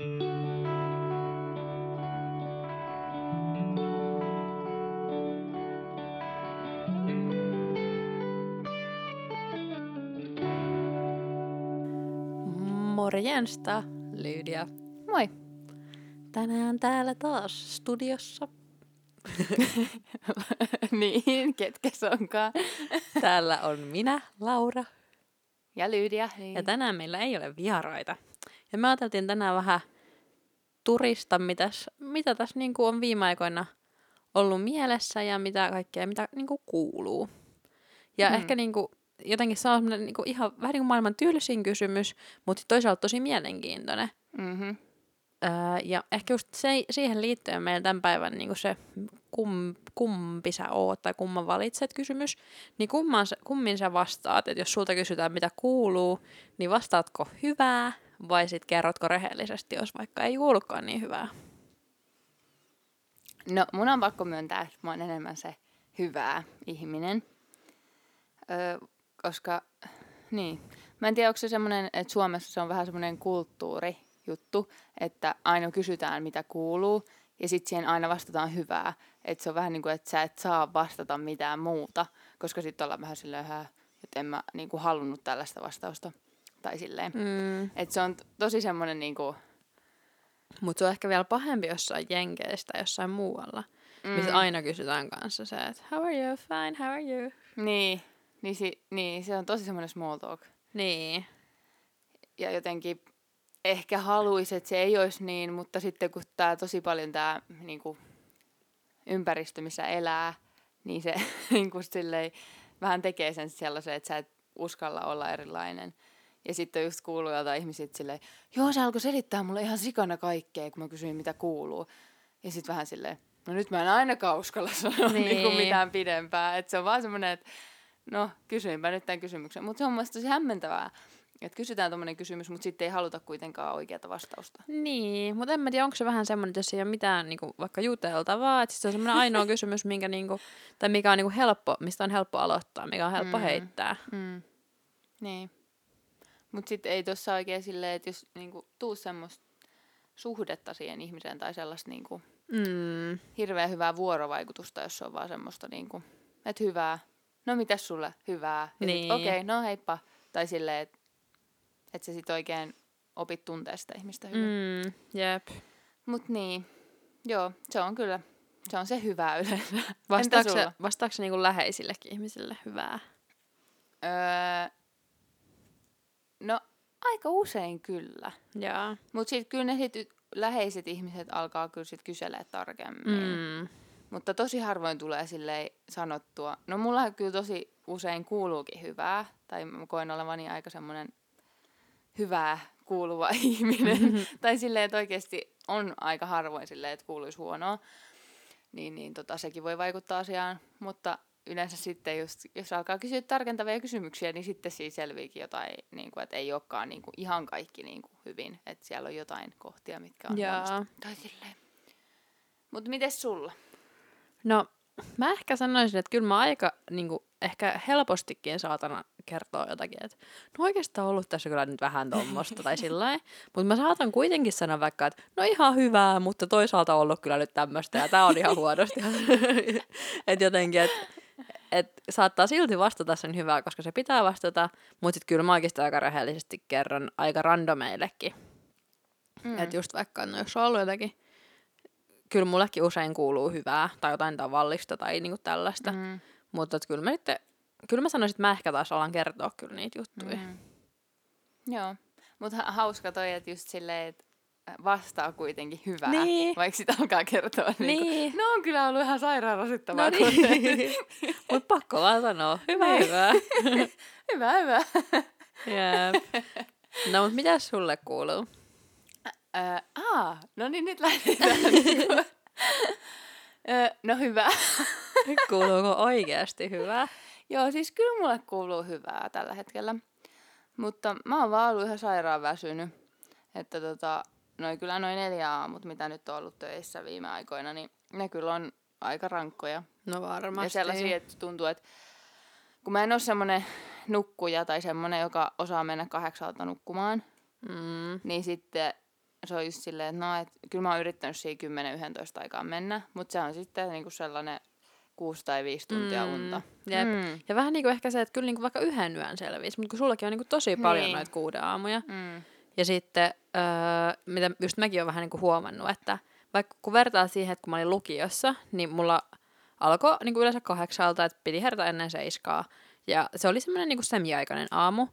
Morjensta, Lydia. Moi. Tänään täällä taas studiossa. niin, ketkä se onkaan. Täällä on minä, Laura. Ja Lydia. Hei. Ja tänään meillä ei ole vieraita. Ja me ajateltiin tänään vähän turista, mitäs, mitä tässä niin kuin on viime aikoina ollut mielessä ja mitä kaikkea, mitä niin kuin kuuluu. Ja Hmm. ehkä niin kuin, jotenkin se on niin kuin ihan vähän niin kuin maailman tylsin kysymys, mutta toisaalta tosi mielenkiintoinen. Mm-hmm. Öö, ja ehkä just se, siihen liittyen meillä tämän päivän niin se kum, kumpi sä oot tai kumman valitset kysymys, niin kumman, kummin sä vastaat, että jos sulta kysytään mitä kuuluu, niin vastaatko hyvää vai sit kerrotko rehellisesti, jos vaikka ei kuulukaan niin hyvää. No, mun on pakko myöntää, että mä oon enemmän se hyvää ihminen. Öö, koska, niin, mä en tiedä, onko se semmoinen, että Suomessa se on vähän semmoinen kulttuurijuttu, että aina kysytään, mitä kuuluu, ja sitten siihen aina vastataan hyvää. Että se on vähän niin kuin, että sä et saa vastata mitään muuta, koska sitten ollaan vähän silleen, "Hää, että en mä niin kuin halunnut tällaista vastausta. Tai silleen. Mm. Että se on tosi semmoinen niin kuin, Mutta se on ehkä vielä pahempi jossain jenkeistä jossain muualla, mm. missä aina kysytään kanssa se, että how are you, fine, how are you? Niin, niin, si, niin se on tosi semmoinen small talk. Niin. Ja jotenkin ehkä haluaisi, että se ei olisi niin, mutta sitten kun tämä tosi paljon tämä niinku, ympäristö, missä elää, niin se niinku, silleen, vähän tekee sen sellaisen, että sä et uskalla olla erilainen. Ja sitten just kuuluu jotain ihmisiä silleen, joo se alkoi selittää mulle ihan sikana kaikkea, kun mä kysyin mitä kuuluu. Ja sitten vähän silleen, no nyt mä en ainakaan uskalla sanoa niin. Niin. niinku mitään pidempää. Että se on vaan semmoinen, että no kysyinpä nyt tämän kysymyksen. Mutta se on mun mielestä tosi hämmentävää, että kysytään tuommoinen kysymys, mutta sitten ei haluta kuitenkaan oikeata vastausta. Niin, mutta en mä tiedä, onko se vähän semmoinen, että jos ei ole mitään niinku, vaikka juteltavaa, että se on semmoinen ainoa kysymys, minkä niinku, tai mikä on niinku helppo, mistä on helppo aloittaa, mikä on helppo mm. heittää. Mm. Niin. Mutta sitten ei tuossa oikein silleen, että jos niinku, tuu semmoista suhdetta siihen ihmiseen tai sellaista niinku, Mm. hirveän hyvää vuorovaikutusta, jos se on vaan semmoista, niinku, että hyvää, no mitäs sulle, hyvää, ja Niin. okei, okay, no heippa. Tai silleen, että et sä sit oikein opit tuntee sitä ihmistä hyvin. Mm. Jep. Mut niin, joo, se on kyllä, se on se hyvää yleensä. Vastaako se, sulla? vastaako se niinku läheisillekin ihmisille hyvää? Öö, aika usein kyllä. Jaa. Mutta sitten kyllä ne sit y- läheiset ihmiset alkaa kyllä sit kyselee tarkemmin. Mm. Mutta tosi harvoin tulee silleen sanottua. No mulla kyllä tosi usein kuuluukin hyvää. Tai mä koen olevani aika semmoinen hyvää kuuluva ihminen. tai silleen, että oikeasti on aika harvoin silleen, että kuuluisi huonoa. Niin, niin tota, sekin voi vaikuttaa asiaan. Mutta yleensä sitten just, jos alkaa kysyä tarkentavia kysymyksiä, niin sitten siinä selviikin jotain, niin kuin, että ei olekaan niin kuin, ihan kaikki niin kuin, hyvin. Että siellä on jotain kohtia, mitkä on Jaa. Tai silleen. Mutta miten sulla? No, mä ehkä sanoisin, että kyllä mä aika niinku, ehkä helpostikin saatana kertoa jotakin, että no oikeastaan ollut tässä kyllä nyt vähän tommosta tai sillä Mutta mä saatan kuitenkin sanoa vaikka, että no ihan hyvää, mutta toisaalta ollut kyllä nyt tämmöistä ja tää on ihan huonosti. että jotenkin, että et saattaa silti vastata sen hyvää, koska se pitää vastata, mutta sitten kyllä mä oikeastaan aika rehellisesti kerron aika randomeillekin. Mm. Että just vaikka, no jos on ollut jotakin, kyllä mullekin usein kuuluu hyvää tai jotain tavallista tai niinku tällaista. Mm. Mutta kyllä mä nyt, kyllä mä sanoisin, että mä ehkä taas alan kertoa kyllä niitä juttuja. Mm. Joo. Mutta ha- hauska toi, että just silleen, että vastaa kuitenkin hyvää, Niin. vaikka sitä alkaa kertoa. Niin. Niin. Kuin, no on kyllä ollut ihan sairaan rasittavaa. No niin. Mutta pakko vaan sanoa. Hyvä, Niin. hyvä. hyvä, hyvä. Jep. No, mutta mitä sulle kuuluu? Ää, aa, no niin nyt lähdetään. No hyvä. Kuuluuko oikeasti hyvä? Joo, siis kyllä mulle kuuluu hyvää tällä hetkellä. Mutta mä oon vaan ollut ihan sairaan väsynyt. Että tota, noin kyllä noin neljä aamut, mitä nyt on ollut töissä viime aikoina, niin ne kyllä on aika rankkoja. No varmasti. Ja sellaisia, että tuntuu, että kun mä en ole semmoinen nukkuja tai semmoinen, joka osaa mennä kahdeksalta nukkumaan, Mm. niin sitten se on just silleen, että no, et, kyllä mä oon yrittänyt siinä 10-11 aikaan mennä, mutta se on sitten niinku sellainen kuusi tai viisi tuntia Mm, unta. Jep. Mm. Ja vähän niin kuin ehkä se, että kyllä niin kuin vaikka yhden yön selvisi, mutta kun sullakin on niin kuin tosi paljon Niin. noita kuuden aamuja. Mm. Ja sitten, öö, mitä just mäkin olen vähän niin kuin huomannut, että vaikka kun vertaa siihen, että kun mä olin lukiossa, niin mulla alkoi niin kuin yleensä kahdeksalta, että piti herätä ennen seiskaa. Ja se oli semmoinen niin semiaikainen aamu. Öö,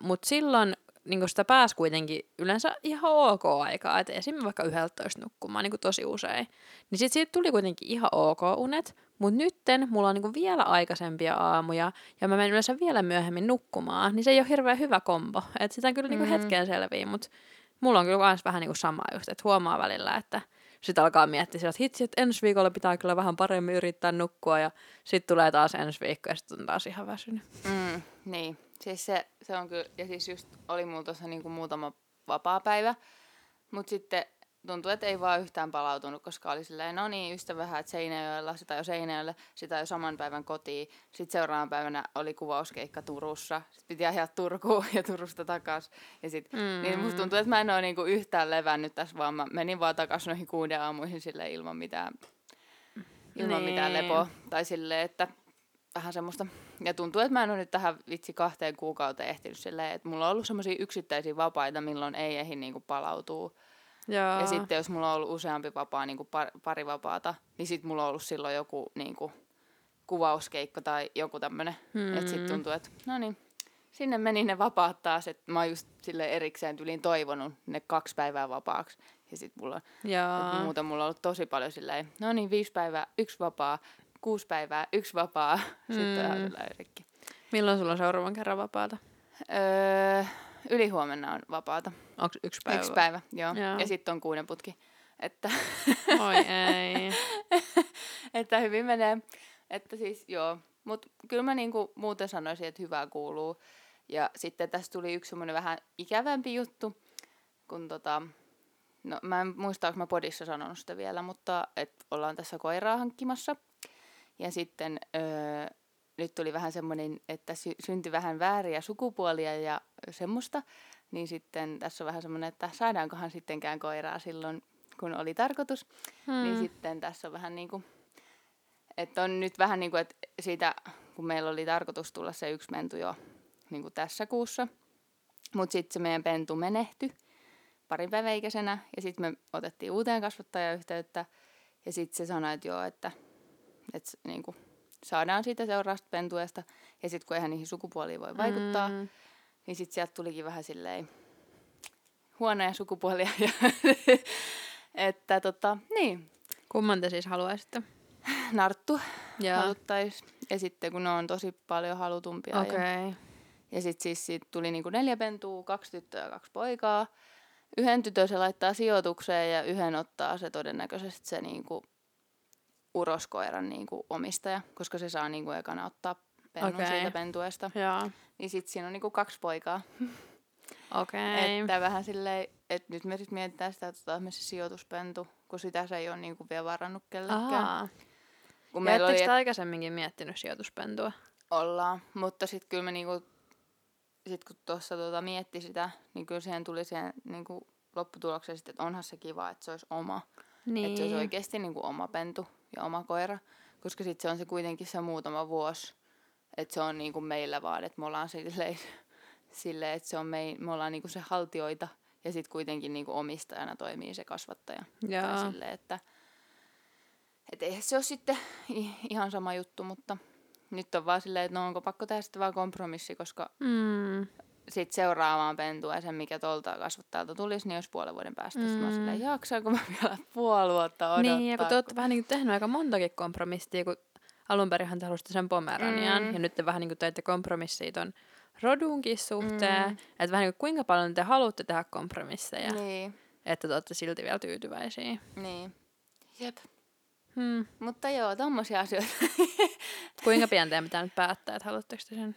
Mutta silloin niin sitä pääsi kuitenkin yleensä ihan ok aikaa, että esimerkiksi vaikka 11 nukkumaan niin tosi usein. Niin sitten siitä tuli kuitenkin ihan ok unet, mutta nytten mulla on niin vielä aikaisempia aamuja ja mä menen yleensä vielä myöhemmin nukkumaan, niin se ei ole hirveän hyvä kombo. Että sitä kyllä niin Mm. hetkeen selvii, mutta mulla on kyllä myös vähän niin kuin sama just, että huomaa välillä, että sitten alkaa miettiä että hitsi, että ensi viikolla pitää kyllä vähän paremmin yrittää nukkua ja sitten tulee taas ensi viikko ja sitten on taas ihan väsynyt. Mm, niin, siis se, se on kyllä, ja siis just oli mulla tuossa niinku muutama vapaa-päivä, mutta sitten tuntui, että ei vaan yhtään palautunut, koska oli silleen, no niin, ystävä vähän, että Seinäjoella, sitä jo Seinäjoella, sitä jo saman päivän kotiin. Sitten seuraavana päivänä oli kuvauskeikka Turussa, sitten piti ajaa Turkuun ja Turusta takas. Ja sit, mm. niin musta tuntuu, että mä en ole niinku yhtään levännyt tässä, vaan mä menin vaan takas noihin kuuden aamuihin silleen ilman mitään, ilman Niin. mitään lepoa. Tai silleen, että vähän semmoista. Ja tuntuu, että mä en ole nyt tähän vitsi kahteen kuukauteen ehtinyt silleen, että mulla on ollut semmoisia yksittäisiä vapaita, milloin ei ehdi niinku palautuu. Joo. Ja sitten jos mulla on ollut useampi vapaa, niinku par, pari vapaata, niin sitten mulla on ollut silloin joku niinku, kuvauskeikko tai joku tämmönen. Mm. Että sitten tuntuu, että no niin, sinne meni ne vapaat taas. Että mä oon just sille erikseen tyliin toivonut ne kaksi päivää vapaaksi. Ja sitten mulla, et muuten mulla on ollut tosi paljon silleen, no niin, viisi päivää, yksi vapaa, kuusi päivää, yksi vapaa. Sitten on Mm. rikki. Milloin sulla on seuraavan kerran vapaata? Öö, ylihuomenna on vapaata. Onko yksi päivä? Yksi päivä, joo. Joo. Ja sitten on kuuden putki. Että, Oi ei. että hyvin menee. Että siis joo. Mutta kyllä mä niinku muuten sanoisin, että hyvää kuuluu. Ja sitten tässä tuli yksi semmoinen vähän ikävämpi juttu, kun tota, no mä en muista, onko mä podissa sanonut sitä vielä, mutta että ollaan tässä koiraa hankkimassa. Ja sitten öö, nyt tuli vähän semmoinen, että sy- syntyi vähän vääriä sukupuolia ja semmoista. Niin sitten tässä on vähän semmoinen, että saadaankohan sittenkään koiraa silloin, kun oli tarkoitus. Hmm. Niin sitten tässä on vähän niin kuin, että on nyt vähän niin kuin, että siitä, kun meillä oli tarkoitus tulla se yksi mentu jo niin kuin tässä kuussa, mutta sitten se meidän pentu menehtyi parin päivän ja sitten me otettiin uuteen kasvattajayhteyttä, ja sitten se sanoi, että joo, että, että niin kuin, saadaan siitä seuraavasta pentuesta, ja sitten kun eihän niihin sukupuoliin voi vaikuttaa, mm. Niin sitten sieltä tulikin vähän silleen huonoja sukupuolia, ja että tota, niin, Kumman te siis haluaisitte? narttu Joo. haluttais. Ja sitten kun ne on tosi paljon halutumpia. Okei. Ja, Okay. ja sitten siis siitä tuli niinku neljä pentua, kaksi tyttöä ja kaksi poikaa. Yhden tytön se laittaa sijoitukseen ja yhden ottaa se todennäköisesti se niinku uroskoiran niinku omistaja, koska se saa niinku ekana ottaa pennun Okei. siitä pentuesta. Joo. Niin sitten siinä on niinku kaksi poikaa. Okei. Että vähän silleen, että nyt me sitten mietitään sitä, että otetaan me se sijoituspentu, kun sitä se ei ole niinku vielä varannut kellekään. Ahaa. Kun Ja meillä oli, aikaisemminkin miettinyt sijoituspentua? Ollaan, mutta sitten kyllä me niinku, sit kun tuossa tota mietti sitä, niin kyllä siihen tuli siihen niinku lopputulokseen sit, että onhan se kiva, että se olisi oma. Niin. Että se olisi oikeasti niinku oma pentu ja oma koira, koska sitten se on se kuitenkin se muutama vuosi, että se on niinku meillä vaan, että me ollaan silleen, silleen että se on mei, me ollaan niinku se haltioita ja sitten kuitenkin niinku omistajana toimii se kasvattaja. Joo. silleen, että et eihän se ole sitten ihan sama juttu, mutta nyt on vaan silleen, että no onko pakko tehdä sitten vaan kompromissi, koska Mm. Sitten seuraavaan pentua ja sen, mikä tuolta kasvattajalta tulisi, niin olisi puolen vuoden päästä. Mm. Sitten mä silleen, jaksaanko mä vielä puoli vuotta odottaa. Niin, ja kun te olette vähän niin kuin tehnyt aika montakin kompromissia, kun alun perinhan te halusitte sen Pomeranian, Mm. ja nyt te vähän niin kuin teitte kompromissia ton rodunkin suhteen, Mm. että vähän niin kuin kuinka paljon te haluatte tehdä kompromisseja, Niin, että te olette silti vielä tyytyväisiä. niin. Jep. Hmm. Mutta joo, tommosia asioita. Kuinka pian teidän pitää nyt päättää, että haluatteko te sen?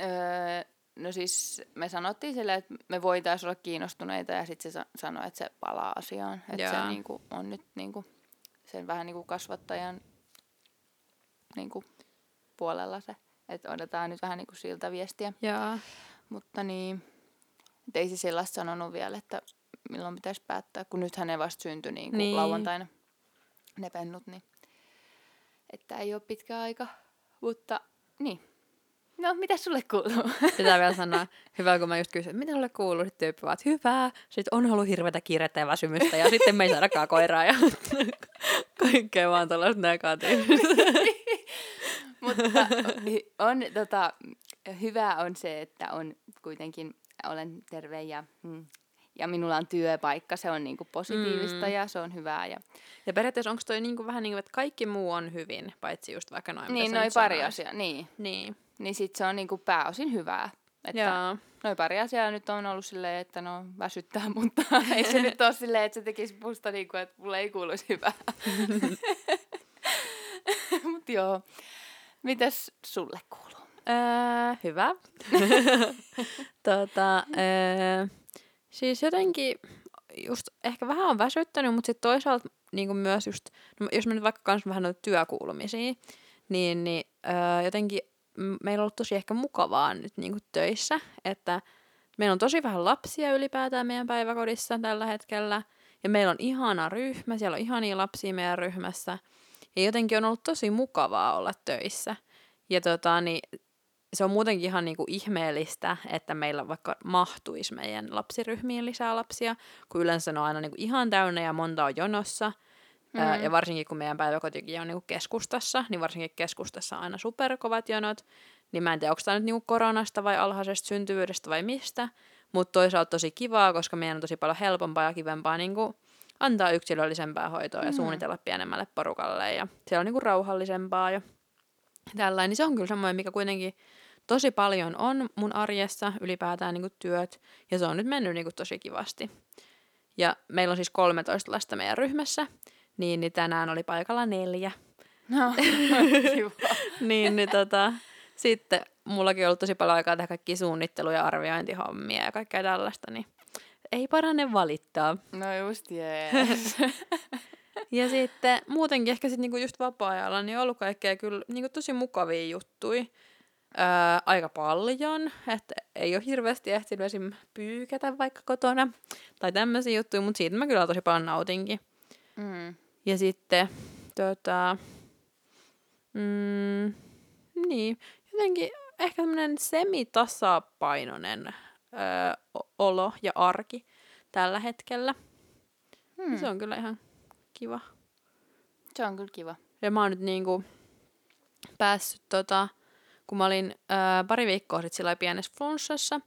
öö, no siis me sanottiin sille, että me voitaisiin olla kiinnostuneita ja sitten se sa- sanoi, että se palaa asiaan. Että se Jaa. niinku, on nyt niinku, sen vähän niinku kasvattajan niinku, puolella se. Että odotetaan nyt vähän niinku siltä viestiä. Joo. Mutta niin, ei se sellaista sanonut vielä, että milloin pitäisi päättää, kun nythän ne vasta syntyi niin kuin Niin. lauantaina ne pennut, niin että ei ole pitkä aika, mutta niin. No, mitä sulle kuuluu? Pitää vielä sanoa, hyvä kun mä just kysyin, mitä sulle kuuluu, sitten tyyppi vaan, että hyvää, sitten on ollut hirveätä kiirettä ja väsymystä ja sitten me ei saadakaan koiraa ja kaikkea vaan tällaista negatiivista. Mutta on, tota, hyvä on se, että on kuitenkin, olen terve ja, mm, ja minulla on työpaikka. Se on niinku positiivista Mm. ja se on hyvää. Ja, Ja periaatteessa onko toi niinku vähän niin kuin, että kaikki muu on hyvin, paitsi just vaikka noin, niin, noin pari asiaa. Niin, Niin, niin sit se on niinku pääosin hyvää. Että joo. noin pari asiaa nyt on ollut silleen, että no väsyttää, mutta ei se nyt ole silleen, että se tekisi musta niinku, että mulle ei kuuluisi hyvää. Mut joo. Mitäs sulle kuuluu? Öö, hyvä. tota, öö, siis jotenkin just ehkä vähän on väsyttänyt, mutta sitten toisaalta niin myös just, no jos mä nyt vaikka kans vähän noita työkuulumisia, niin, niin öö, jotenkin meillä on ollut tosi ehkä mukavaa nyt niin töissä, että meillä on tosi vähän lapsia ylipäätään meidän päiväkodissa tällä hetkellä, ja meillä on ihana ryhmä, siellä on ihania lapsia meidän ryhmässä, ja jotenkin on ollut tosi mukavaa olla töissä. Ja tota, niin se on muutenkin ihan niinku ihmeellistä, että meillä vaikka mahtuisi meidän lapsiryhmiin lisää lapsia, kun yleensä ne on aina niinku ihan täynnä ja monta on jonossa. Mm. Ää, ja varsinkin kun meidän päiväkotikin on niinku keskustassa, niin varsinkin keskustassa on aina superkovat jonot. Niin mä en tiedä, onko tämä nyt niinku koronasta vai alhaisesta syntyvyydestä vai mistä. Mutta toisaalta tosi kivaa, koska meidän on tosi paljon helpompaa ja kivempaa niinku antaa yksilöllisempää hoitoa ja Mm. suunnitella pienemmälle porukalle. Ja se on niinku rauhallisempaa ja tällainen. Niin se on kyllä semmoinen, mikä kuitenkin tosi paljon on mun arjessa ylipäätään niin työt, ja se on nyt mennyt niin tosi kivasti. Ja meillä on siis 13 lasta meidän ryhmässä, niin, niin tänään oli paikalla neljä. No, kiva. niin, niin tota, sitten mullakin on ollut tosi paljon aikaa tehdä kaikki suunnittelu- ja arviointihommia ja kaikkea tällaista, niin ei parane valittaa. No just jees. Ja sitten muutenkin ehkä sitten niinku just vapaa-ajalla niin on ollut kaikkea kyllä niinku tosi mukavia juttuja. Öö, aika paljon, että ei ole hirveästi ehtinyt esim. pyykätä vaikka kotona tai tämmöisiä juttuja, mutta siitä mä kyllä tosi paljon nautinkin. mm. Ja sitten tota, mm, niin, jotenkin ehkä tämmöinen semitasapainoinen öö, o- olo ja arki tällä hetkellä. Hmm. Se on kyllä ihan kiva. se on kyllä kiva. Ja mä oon nyt niinku päässyt tota, kun mä olin ää, pari viikkoa sitten sillä pienessä flunssassa,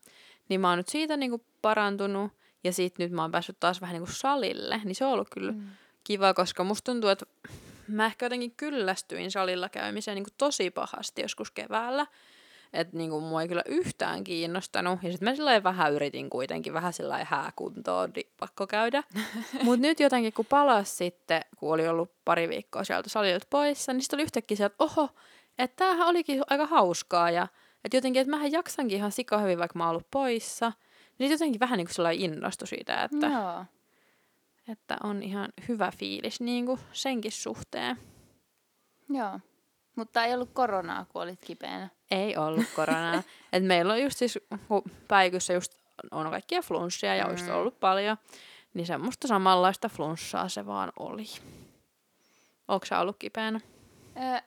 niin mä oon nyt siitä niinku parantunut. Ja sitten nyt mä oon päässyt taas vähän niinku salille, niin se on ollut kyllä Mm. Kiva, koska musta tuntuu, että mä ehkä jotenkin kyllästyin salilla käymiseen niinku tosi pahasti joskus keväällä. Että niinku mua ei kyllä yhtään kiinnostanut. Ja sitten mä sillä vähän yritin kuitenkin vähän sillä hääkuntoon niin pakko käydä. Mutta nyt jotenkin kun palas sitten, kun oli ollut pari viikkoa sieltä salilta poissa, niin sitten oli yhtäkkiä sieltä, että oho, että tämähän olikin aika hauskaa. Ja että jotenkin, että mähän jaksankin ihan sika hyvin, vaikka mä oon ollut poissa. Niin jotenkin vähän niin kuin sellainen innostui siitä, että, Joo. Että on ihan hyvä fiilis niin kuin senkin suhteen. Joo. Mutta ei ollut koronaa, kun olit kipeänä. Ei ollut koronaa. Et meillä on just siis, kun päikyssä just on kaikkia flunssia ja mm. Mm. ollut paljon, niin semmoista samanlaista flunssaa se vaan oli. Onko sä ollut kipeänä? Öö,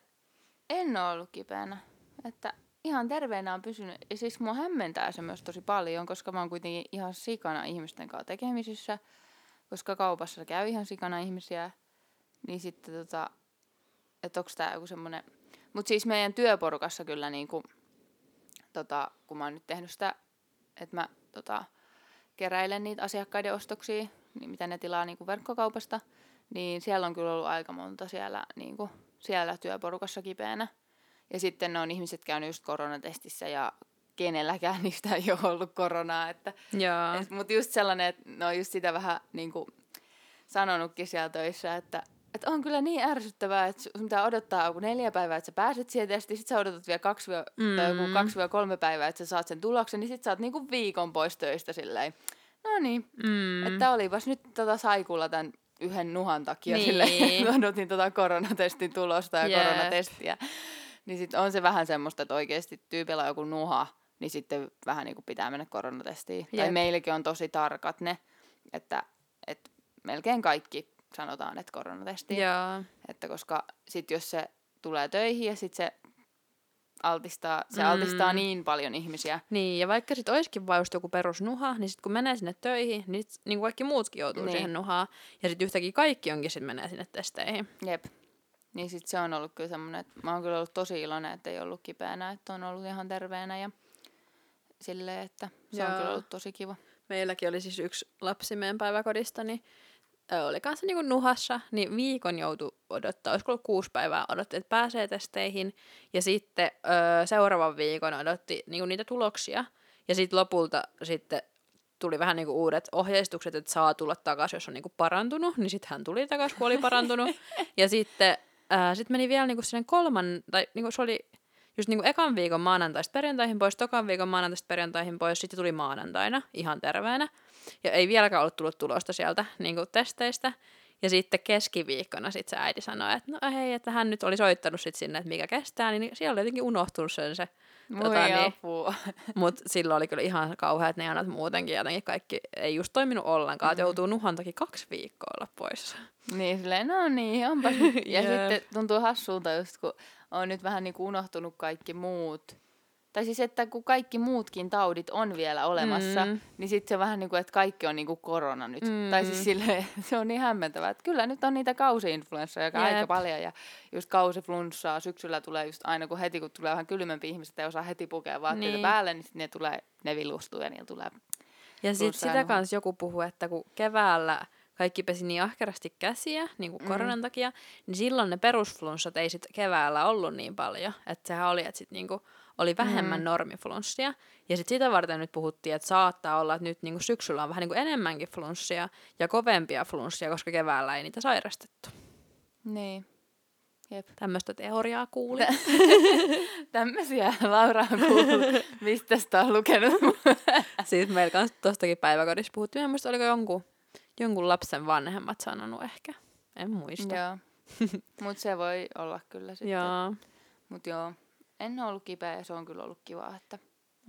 en ole ollut kipeänä. Että ihan terveenä on pysynyt. Ja siis mua hämmentää se myös tosi paljon, koska mä oon kuitenkin ihan sikana ihmisten kanssa tekemisissä. Koska kaupassa käy ihan sikana ihmisiä. Niin sitten tota, että onko tää joku semmonen... Mut siis meidän työporukassa kyllä niinku, tota, kun mä oon nyt tehnyt sitä, että mä tota, keräilen niitä asiakkaiden ostoksia, niin mitä ne tilaa niinku verkkokaupasta, niin siellä on kyllä ollut aika monta siellä, niinku, siellä työporukassa kipeänä. Ja sitten ne on ihmiset käynyt just koronatestissä ja kenelläkään niistä ei ole ollut koronaa. Että, Joo. et, mutta just sellainen, että ne on just sitä vähän niinku, sanonutkin siellä töissä, että et on kyllä niin ärsyttävää, että sun pitää odottaa joku neljä päivää, että sä pääset siihen testiin, sit sä odotat vielä kaksi, mm. tai joku Mm. kaksi vai kolme päivää, että sä saat sen tuloksen, niin sit sä oot niinku viikon pois töistä silleen. No niin, Mm. että olipas nyt tota saikulla tämän yhden nuhan takia Niin. silleen, odotin tota koronatestin tulosta ja Jep. koronatestiä. Niin sit on se vähän semmoista, että oikeasti tyypillä on joku nuha, niin sitten vähän niin kuin pitää mennä koronatestiin. Tai Jep. meilläkin on tosi tarkat ne. että, että melkein kaikki sanotaan, että koronatesti. Joo. Että koska sit jos se tulee töihin ja sit se altistaa, se Mm. altistaa niin paljon ihmisiä. Niin, ja vaikka sit olisikin just joku perusnuha, niin sit kun menee sinne töihin, niin, sit, niin kaikki muutkin joutuu Niin. siihen nuhaan. Ja sitten yhtäkkiä kaikki onkin sit menee sinne testeihin. Jep. Niin sit se on ollut kyllä semmoinen, että mä oon kyllä ollut tosi iloinen, että ei ollut kipeänä, että on ollut ihan terveenä ja silleen, että se on Joo. kyllä ollut tosi kiva. Meilläkin oli siis yksi lapsi meidän päiväkodista, niin oli kanssa niinku nuhassa, niin viikon joutui odottaa, olisiko ollut kuusi päivää odotti, että pääsee testeihin, ja sitten ö, seuraavan viikon odotti niinku niitä tuloksia, ja sitten lopulta sitten tuli vähän niinku uudet ohjeistukset, että saa tulla takaisin, jos on niinku parantunut, niin sitten hän tuli takaisin, kun oli parantunut, ja sitten ää, sit meni vielä niinku sinne kolman, tai niinku se oli just niinku ekan viikon maanantaista perjantaihin pois, tokan viikon maanantaista perjantaihin pois, sitten tuli maanantaina ihan terveenä. Ja ei vieläkään ollut tullut tulosta sieltä niinku testeistä. Ja sitten keskiviikkona sit se äiti sanoi, että no hei, että hän nyt oli soittanut sit sinne, että mikä kestää, niin siellä oli jotenkin unohtunut sen se. Tota niin. Mutta silloin oli kyllä ihan kauheat ne janat muutenkin, jotenkin kaikki ei just toiminut ollenkaan, että joutuu nuhan toki kaksi viikkoa olla pois. Niin silleen, no niin, onpa. ja Jep. sitten tuntuu hassulta just, kun on nyt vähän niin kuin unohtunut kaikki muut. Tai siis, että kun kaikki muutkin taudit on vielä olemassa, Mm. niin sitten se on vähän niin kuin, että kaikki on niin kuin korona nyt. Mm. Tai siis silleen, se on niin hämmentävää, että kyllä nyt on niitä kausi-influenssoja joka aika Jep. paljon. Ja just kausiflunssaa syksyllä tulee just aina, kun heti kun tulee vähän kylmempi ihmiset ei osaa heti pukea vaatteita Niin. päälle, niin sitten ne tulee, ne villustuu ja niillä tulee Ja sitten sitä kanssa joku puhuu, että kun keväällä kaikki pesi niin ahkerasti käsiä, niin kuin Mm. koronan takia, niin silloin ne perusflunssat ei sit keväällä ollut niin paljon. Että sehän oli, että sit niinku oli vähemmän Mm. normiflunssia. Ja sitten sitä varten nyt puhuttiin, että saattaa olla, että nyt niinku syksyllä on vähän niinku enemmänkin flunssia ja kovempia flunssia, koska keväällä ei niitä sairastettu. Niin. Jep. Tämmöistä teoriaa kuulin. Tämmöisiä Laura on kuullut. Mistä sitä on lukenut? siis meillä kanssa tuostakin päiväkodissa puhuttiin. Mä muista, oliko jonkun, jonkun lapsen vanhemmat sanonut ehkä. En muista. joo. Mut se voi olla kyllä sitten. Joo. Mut joo, en ole ollut kipeä ja se on kyllä ollut kiva, että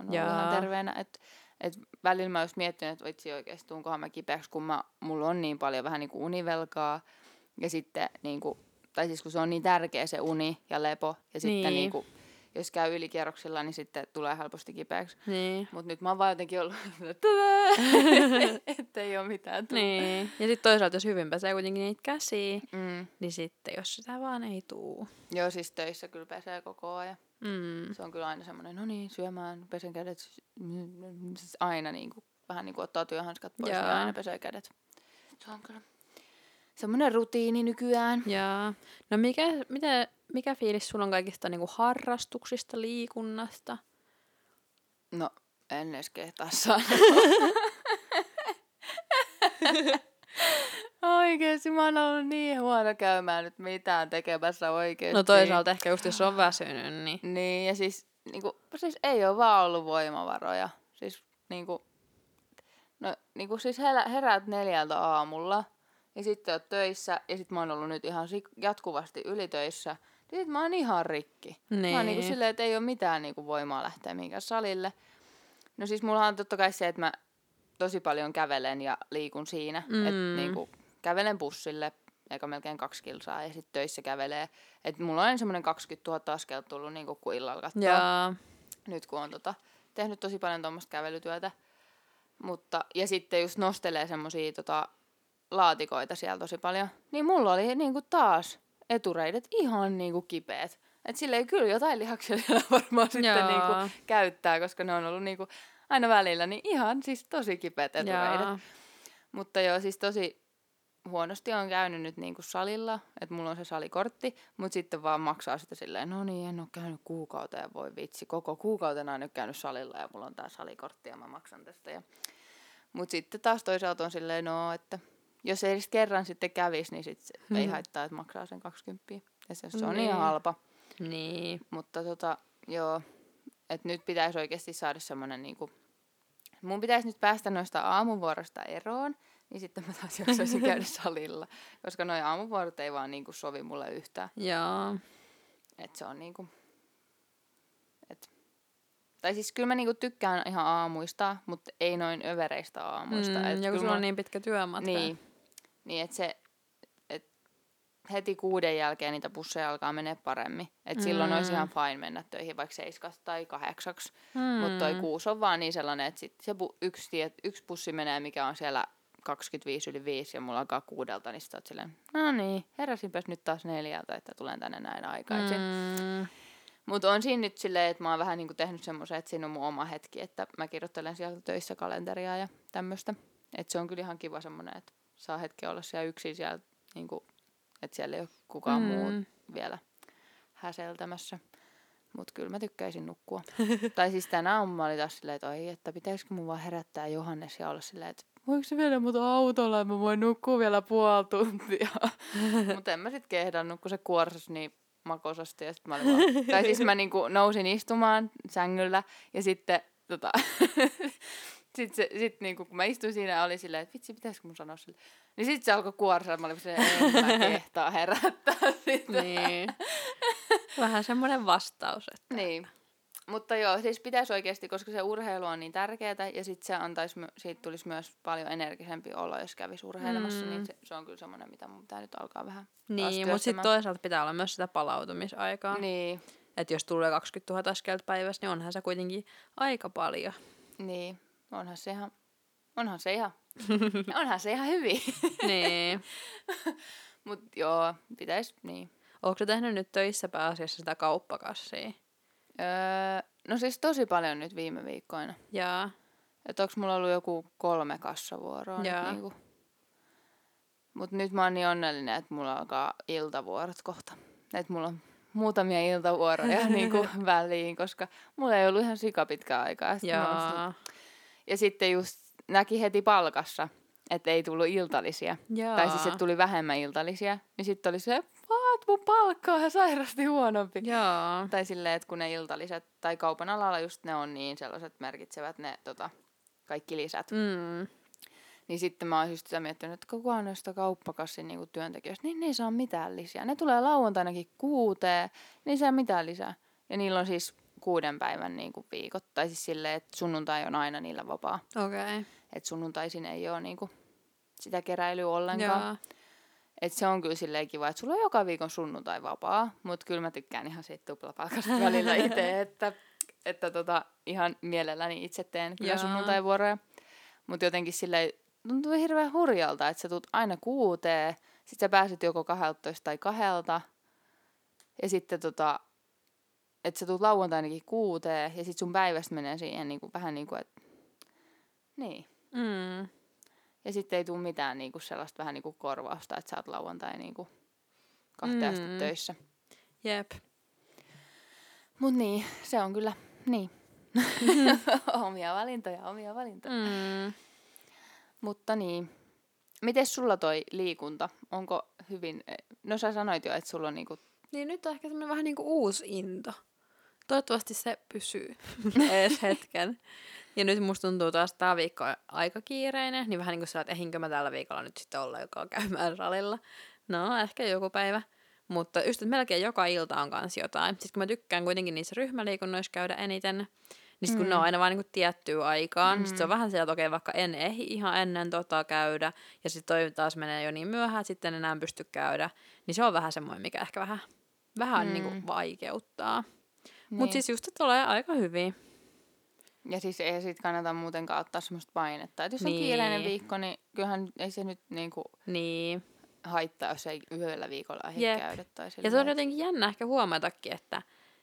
on ollut Jaa. ihan terveenä. Et, et välillä mä just miettinyt, että vitsi oikeesti tuunkohan mä kipeäksi, kun mä, mulla on niin paljon vähän niin kuin univelkaa. Ja sitten niin kuin, tai siis kun se on niin tärkeä se uni ja lepo. Ja sitten Niin. niin kuin, jos käy ylikierroksilla, niin sitten tulee helposti kipeäksi. Niin. Mutta nyt mä oon vaan jotenkin ollut, että ei ole mitään tullut. Niin. Ja sitten toisaalta, jos hyvin pesee kuitenkin niitä käsiä, Mm. niin sitten jos sitä vaan ei tuu. Joo, siis töissä kyllä pesee koko ajan. Mm. Se on kyllä aina semmoinen, no niin, syömään, pesen kädet. Siis aina niin kuin, vähän niin kuin ottaa työhanskat pois ja Joo. aina pesee kädet. Se on kyllä semmoinen rutiini nykyään. Ja no mikä, mitä, mikä fiilis sulla on kaikista niinku harrastuksista, liikunnasta? No, en edes kehtaa sanoa. Oikeesti, mä oon ollut niin huono käymään nyt mitään tekemässä oikeesti. No toisaalta ehkä just jos on väsynyt, niin Niin, ja siis, niinku, siis ei ole vaan ollut voimavaroja. Siis niinku, no niinku siis herä, heräät neljältä aamulla, ja sitten oot töissä, ja sit mä oon ollut nyt ihan jatkuvasti ylitöissä. Ja sit mä oon ihan rikki. niin. Mä oon niinku silleen, että ei ole mitään niinku voimaa lähteä mihinkään salille. No siis mulla on totta kai se, että mä tosi paljon kävelen ja liikun siinä. Mm. Että niinku, kävelen bussille, eikä melkein kaksi kilsaa, ja sitten töissä kävelee. Että mulla on semmoinen 20 000 askelta tullut niinku, kun illalla katsoo. ja Nyt kun on tota, tehnyt tosi paljon tuommoista kävelytyötä. Mutta, ja sitten just nostelee semmosia tota, laatikoita siellä tosi paljon. Niin mulla oli niinku taas etureidet ihan niinku kipeät. Et silleen kyllä jotain lihaksia siellä varmaan sitten Jaa. niinku käyttää, koska ne on ollut niinku aina välillä niin ihan siis tosi kipeät etureidet. ja, Mutta joo, siis tosi huonosti on käynyt nyt niinku salilla, että mulla on se salikortti, mutta sitten vaan maksaa sitä silleen, no niin, en ole käynyt kuukauteen, voi vitsi, koko kuukautena en ole käynyt salilla ja mulla on tää salikortti ja mä maksan tästä. Ja... Mutta sitten taas toisaalta on silleen, no, että jos ei edes kerran sitten kävisi, niin sit se ei Hmm. haittaa, että maksaa sen 20. Ja se, se on Niin. niin halpa. niin. Mutta tota, joo, että nyt pitäisi oikeasti saada semmoinen niinku, mun pitäisi nyt päästä noista aamuvuorosta eroon, niin sitten mä taas jaksaisin käydä salilla, koska noi aamuvuorot ei vaan niinku sovi mulle yhtään. Ja, Et se on niinku, et Tai siis kyllä mä niinku tykkään ihan aamuista, mutta ei noin övereistä aamuista. Mm, Et ja kun sulla on niin pitkä työmatka. Niin, niin että se, et heti kuuden jälkeen niitä busseja alkaa menee paremmin. Et silloin olisi Mm. ihan fine mennä töihin vaikka seiskasta tai kahdeksaksi. Mm. Mutta toi kuusi on vaan niin sellainen, että sit se bu- yksi, tie, yksi bussi menee, mikä on siellä 25 yli 5 ja mulla alkaa kuudelta, niin sit oot silleen, no niin, heräsinpäs nyt taas neljältä, että tulen tänne näin aikaisin. Mm. Mm. Mutta on siinä nyt silleen, että mä oon vähän niinku tehnyt semmoisen, että siinä on mun oma hetki, että mä kirjoittelen sieltä töissä kalenteria ja tämmöistä. Että se on kyllä ihan kiva semmoinen, että saa hetki olla siellä yksin siellä, niinku, että siellä ei ole kukaan mm. muu vielä häseltämässä. Mutta kyllä mä tykkäisin nukkua. tai siis tänä aamuna mä olin taas silleen, että oi, että pitäisikö mun vaan herättää Johannes ja olla silleen, että voiko se viedä mut autolla, että mä voin nukkua vielä puoli tuntia. Mutta en mä sit kehdannut, kun se kuorsas niin makosasti. Ja sit mä olin vaan, tai siis mä niinku nousin istumaan sängyllä ja sitten tota, sit se, sit niinku, kun mä istuin siinä ja oli silleen, että vitsi, pitäisikö mun sanoa sille. Niin sit se alkoi kuorsaa, mä olin silleen, en mä kehtaa herättää sitä. Niin. Vähän semmoinen vastaus, että Niin. Mutta joo, siis pitäisi oikeasti, koska se urheilu on niin tärkeää ja sitten se antaisi, siitä tulisi myös paljon energisempi olo, jos kävisi urheilemassa, Mm. niin se, se on kyllä semmoinen, mitä mun pitää nyt alkaa vähän Niin, mutta sitten toisaalta pitää olla myös sitä palautumisaikaa. Niin, Että jos tulee 20 000 askelta päivässä, niin onhan se kuitenkin aika paljon. niin, onhan se ihan, onhan se ihan, onhan se ihan hyvin. niin. Mutta joo, pitäisi, niin. Onko tehnyt nyt töissä pääasiassa sitä kauppakassia? Öö, no siis tosi paljon nyt viime viikkoina. Jaa. Että onko mulla ollut joku kolme kassavuoroa Jaa. nyt niinku. Mut nyt mä oon niin onnellinen, että mulla alkaa iltavuorot kohta. Että mulla on muutamia iltavuoroja niinku väliin, koska mulla ei ollut ihan sikapitkää aikaa. Ja, ja sitten just näki heti palkassa, että ei tullut iltalisia. Jaa. Tai siis, että tuli vähemmän iltalisia. Niin sitten oli se, vaat mun palkka on sairasti huonompi. Jaa. Tai silleen, että kun ne iltaliset, tai kaupan alalla just ne on niin sellaiset merkitsevät ne tota, kaikki lisät. Mm. Niin sitten mä oon just sitä miettinyt, että kukaan noista kauppakassin niinku työntekijöistä, niin ne ei saa mitään lisää. Ne tulee lauantainakin kuuteen, niin ei saa mitään lisää. Ja niillä on siis kuuden päivän niinku viikot. Tai siis silleen, että sunnuntai on aina niillä vapaa. Okei. Okay. Että sunnuntaisin ei ole niinku sitä keräilyä ollenkaan. Jaa. Et se on kyllä silleen kiva, että sulla on joka viikon sunnuntai vapaa, mutta kyllä mä tykkään ihan siitä tuplapalkasta välillä itse, että, että tota, ihan mielelläni itse teen kyllä Jaa. sunnuntaivuoroja. Mutta jotenkin silleen tuntuu hirveän hurjalta, että sä tulet aina kuuteen, sit sä pääset joko 12 tai kahdelta, ja sitten tota, että sä tulet lauantainakin kuuteen, ja sit sun päivästä menee siihen niinku, vähän niin kuin, että niin. Mm. Ja sitten ei tule mitään niinku sellaista vähän niinku korvausta, että sä oot lauantai niinku kahteen asti Mm. töissä. Jep. Mut niin, se on kyllä, niin. omia valintoja, omia valintoja. Mm. Mutta niin. Miten sulla toi liikunta? Onko hyvin, no sä sanoit jo, että sulla on niinku, Niin nyt on ehkä semmoinen vähän niinku uusi into. Toivottavasti se pysyy edes hetken. Ja nyt musta tuntuu taas tää viikko on aika kiireinen, niin vähän niin kuin sä, että ehinkö mä tällä viikolla nyt sitten olla joka käymään salilla. No, ehkä joku päivä. Mutta just, että melkein joka ilta on kans jotain. Sitten kun mä tykkään kuitenkin niissä ryhmäliikunnoissa käydä eniten, niin sit kun mm. ne on aina vaan niin tiettyä aikaan, mm. sit se on vähän sieltä, että okei, vaikka en ehdi ihan ennen tota käydä, ja sitten toi taas menee jo niin myöhään, että sitten en enää pysty käydä, niin se on vähän semmoinen, mikä ehkä vähän, vähän mm. niin kuin vaikeuttaa. Niin. Mutta siis just, että tulee aika hyvin. ja siis ei sit kannata muutenkaan ottaa semmoista painetta. Että jos on Niin. kiireinen viikko, niin kyllähän ei se nyt niinku Niin. haittaa, jos ei yhdellä viikolla ehdi Jep. käydä. Tai Ja se on jotenkin jännä ehkä huomatakin, että,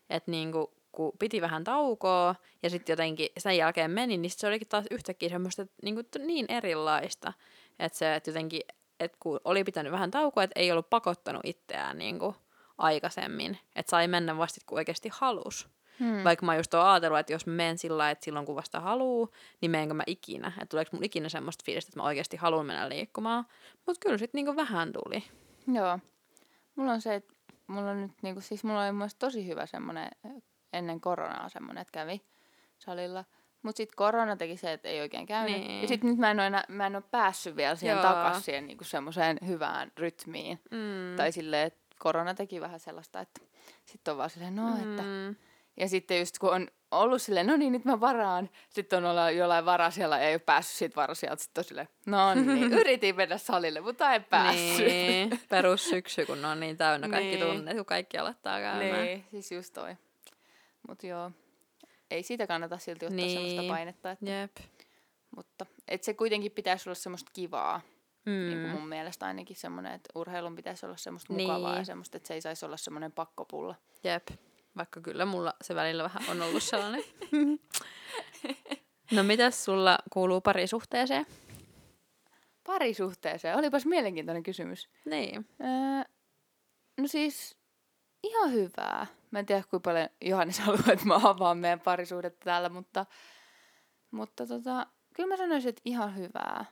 että niinku, kun piti vähän taukoa ja sitten jotenkin sen jälkeen meni, niin se olikin taas yhtäkkiä semmoista että niinku, niin erilaista. Että se, että jotenkin, että kun oli pitänyt vähän taukoa, että ei ollut pakottanut itseään niinku aikaisemmin. Että sai mennä vasta, kun oikeasti halus. Hmm. Vaikka mä just oon ajatellut, että jos mä menen sillä lailla, että silloin kun vasta haluu, niin menenkö mä ikinä. Että tuleeko mun ikinä semmoista fiilistä, että mä oikeasti haluan mennä liikkumaan. Mutta kyllä sitten niinku vähän tuli. Joo. Mulla on se, että mulla on nyt niinku, siis mulla oli mun tosi hyvä semmonen ennen koronaa semmonen, että kävi salilla. Mut sit korona teki se, että ei oikein käynyt. Niin. Ja sit nyt mä en oo, enää, mä en oo päässyt vielä siihen siihen niinku semmoiseen hyvään rytmiin. Mm. Tai silleen, että korona teki vähän sellaista, että sit on vaan silleen, no, että Mm. Ja sitten just kun on ollut silleen, no niin, nyt mä varaan. Sitten on olla jollain varasialla ja ei ole päässyt siitä varasijalta. Sitten on silleen, no niin, yritin mennä salille, mutta en päässyt. Niin, perussyksy, kun on niin täynnä kaikki Niin. tunnet, kun kaikki aloittaa käymään. Niin, siis just toi. Mut joo, ei siitä kannata silti ottaa Niin. semmoista painetta. Että, Jep. mutta et se kuitenkin pitäisi olla semmoista kivaa. Mm. Niin kuin Mm. mun mielestä ainakin semmoinen, että urheilun pitäisi olla semmoista mukavaa ja Niin. semmoista, että se ei saisi olla semmoinen pakkopulla. Jep. Vaikka kyllä mulla se välillä vähän on ollut sellainen. no mitäs sulla kuuluu parisuhteeseen? Parisuhteeseen, olipas mielenkiintoinen kysymys. Niin. Öö, no siis ihan hyvää. Mä en tiedä, kuinka paljon Johannes haluaa, että mä avaan meidän parisuhdetta täällä, mutta, mutta tota, kyllä mä sanoisin, että ihan hyvää.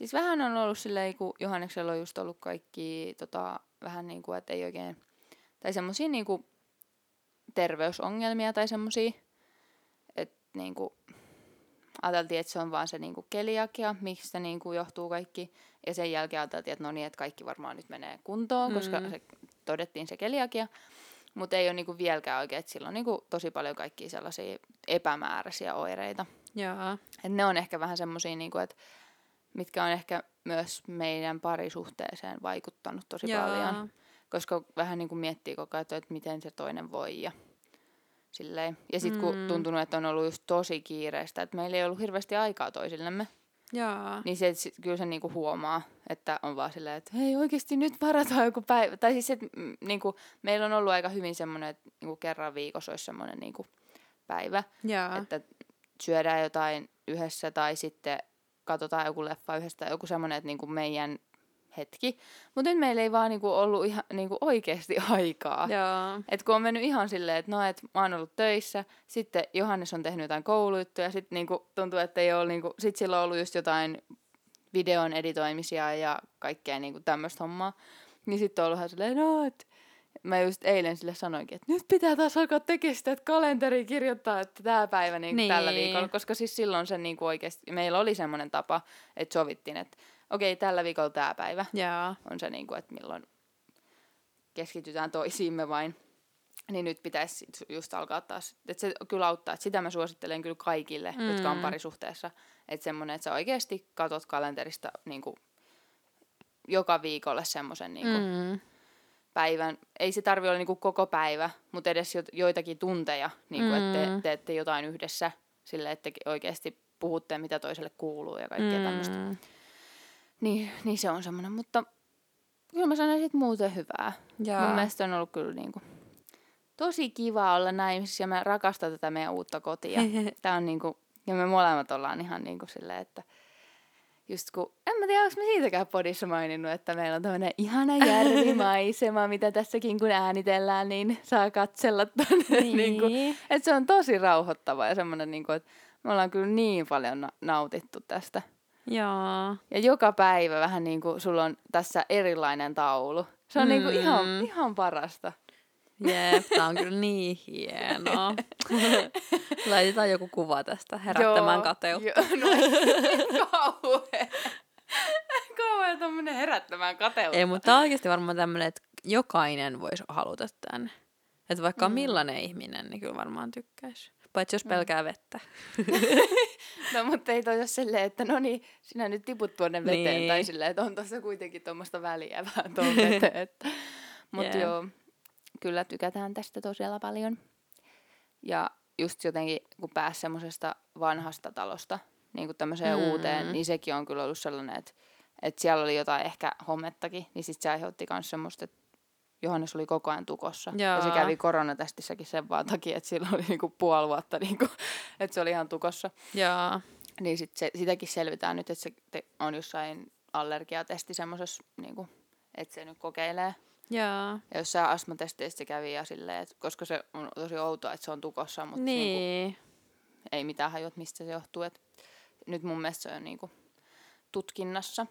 Siis vähän on ollut silleen, kun Johanneksella on just ollut kaikki tota, vähän niin kuin, että ei oikein, tai semmosia niin kuin terveysongelmia tai semmosia, että niin kuin, ajateltiin, että se on vaan se niin kuin keliakia, mistä niin kuin johtuu kaikki. Ja sen jälkeen ajateltiin, että no niin, että kaikki varmaan nyt menee kuntoon, koska Mm. se todettiin se keliakia. Mutta ei ole niinku vieläkään oikein, että sillä on niinku tosi paljon kaikkia sellaisia epämääräisiä oireita. Joo. Et ne on ehkä vähän semmoisia, niinku, että mitkä on ehkä myös meidän parisuhteeseen vaikuttanut tosi Joo. paljon. Koska vähän niinku miettii koko ajan, että miten se toinen voi ja silleen. Ja sitten kun Mm. tuntunut, että on ollut just tosi kiireistä, että meillä ei ollut hirveästi aikaa toisillemme, Joo. niin se, sit, kyllä se niinku huomaa, että on vaan silleen, että hei oikeasti nyt varataan joku päivä. Tai siis, että mm, niinku, meillä on ollut aika hyvin semmoinen, että niinku kerran viikossa olisi semmoinen niinku päivä, Joo. että syödään jotain yhdessä tai sitten katsotaan joku leffa yhdessä tai joku semmoinen, että niinku meidän hetki. Mutta nyt meillä ei vaan niinku ollut ihan niinku oikeasti aikaa. Joo. Et kun on mennyt ihan silleen, että no, et mä oon ollut töissä, sitten Johannes on tehnyt jotain koulujuttuja, sitten niinku tuntuu, että ei ole niinku, sit sillä on ollut just jotain videon editoimisia ja kaikkea niinku tämmöistä hommaa. Niin sitten on ollut ihan silleen, no, et mä just eilen sille sanoinkin, että nyt pitää taas alkaa tekemään sitä, että kalenteri kirjoittaa, että tämä päivä niinku Niin. tällä viikolla, koska siis silloin se niinku oikeasti, meillä oli semmoinen tapa, että sovittiin, että okei, tällä viikolla tämä päivä Joo. on se, niin kuin, että milloin keskitytään toisiimme vain. Niin nyt pitäisi just alkaa taas, että se kyllä auttaa, että sitä mä suosittelen kyllä kaikille, mm. jotka on Mm. parisuhteessa. Että semmoinen, että sä oikeasti katot kalenterista niin kuin, joka viikolle semmoisen niin kuin, mm. Mm. päivän. Ei se tarvi olla niin kuin, koko päivä, mutta edes jo, joitakin tunteja, niin kuin, että te, Mm. teette jotain yhdessä sille, että te oikeasti puhutte, mitä toiselle kuuluu ja kaikkea mm. tämmöistä. Mm. Niin, niin se on semmoinen, mutta kyllä mä sanoisin, että muuten hyvää. Joo. Mun mielestä on ollut kyllä niinku tosi kiva olla naimisissa ja mä rakastan tätä meidän uutta kotia. Tää on niinku, ja me molemmat ollaan ihan niinku silleen, että just kun, en mä tiedä, onko mä siitäkään podissa maininnut, että meillä on tämmöinen ihana järvimaisema, mitä tässäkin kun äänitellään, niin saa katsella tonne. Niin. niinku, että se on tosi rauhoittava ja semmoinen, niinku, että me ollaan kyllä niin paljon na- nautittu tästä. Joo. Ja joka päivä vähän niin kuin sulla on tässä erilainen taulu. Se on mm. niin kuin ihan, ihan parasta. Jep, tää on kyllä niin hienoa. Laitetaan joku kuva tästä herättämään Joo, kateutta. Joo, no kauhean. Kauhean tommonen herättämään kateutta. Ei, mutta tää on oikeasti varmaan tämmönen, että jokainen voisi haluta tänne. Että vaikka Mm. millainen ihminen, niin kyllä varmaan tykkäisi. Paitsi jos pelkää vettä. No mutta ei toi ole silleen, että no niin, sinä nyt tiput tuonne veteen. Niin. Tai silleen, että on tuossa kuitenkin tuommoista väliä vähän tuon veteen. Että. Mutta Jep. joo, kyllä tykätään tästä tosiaan paljon. Ja just jotenkin, kun pääsi semmoisesta vanhasta talosta niin kuin tämmöiseen Mm. uuteen, niin sekin on kyllä ollut sellainen, että, että siellä oli jotain ehkä hommettakin, niin sitten se aiheutti myös semmoista, että Johannes oli koko ajan tukossa. Ja se kävi koronatestissäkin sen vaan takia, että sillä oli niinku puoli vuotta, niinku, että se oli ihan tukossa. Joo. Niin sit se, sitäkin selvitään nyt, että se te, on jossain allergiatesti semmoisessa, niinku, että se nyt kokeilee. Joo. Ja jossain astmatesteissä kävi ja silleen, että koska se on tosi outoa, että se on tukossa, mutta niinku, Niin. ei mitään hajua, mistä se johtuu. Et nyt mun mielestä se on niinku tutkinnassa.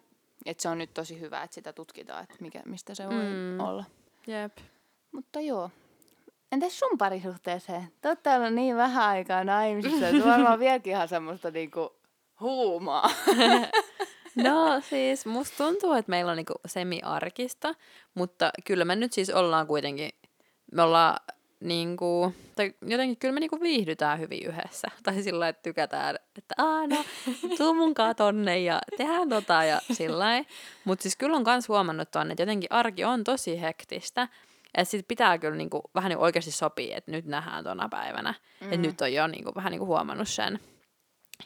Et se on nyt tosi hyvä, että sitä tutkitaan, että mikä, mistä se voi Mm. olla. Jep. Mutta joo. Entäs sun parisuhteeseen? Te ootte ollut niin vähän aikaa naimisissa, että varmaan vieläkin ihan semmoista niinku huumaa. No siis musta tuntuu, että meillä on niinku semi-arkista, mutta kyllä me nyt siis ollaan kuitenkin, me ollaan niinku, tai jotenkin kyllä me niinku viihdytään hyvin yhdessä. Tai sillä että tykätään, että aah no, tuu munkaan tonne ja tehdään tota ja sillä Mutta siis kyllä on myös huomannut tonne, että jotenkin arki on tosi hektistä. Että sit pitää kyllä niinku, vähän niinku oikeasti sopia, että nyt nähdään tuona päivänä. Mm. Että nyt on jo niinku, vähän niinku huomannut sen.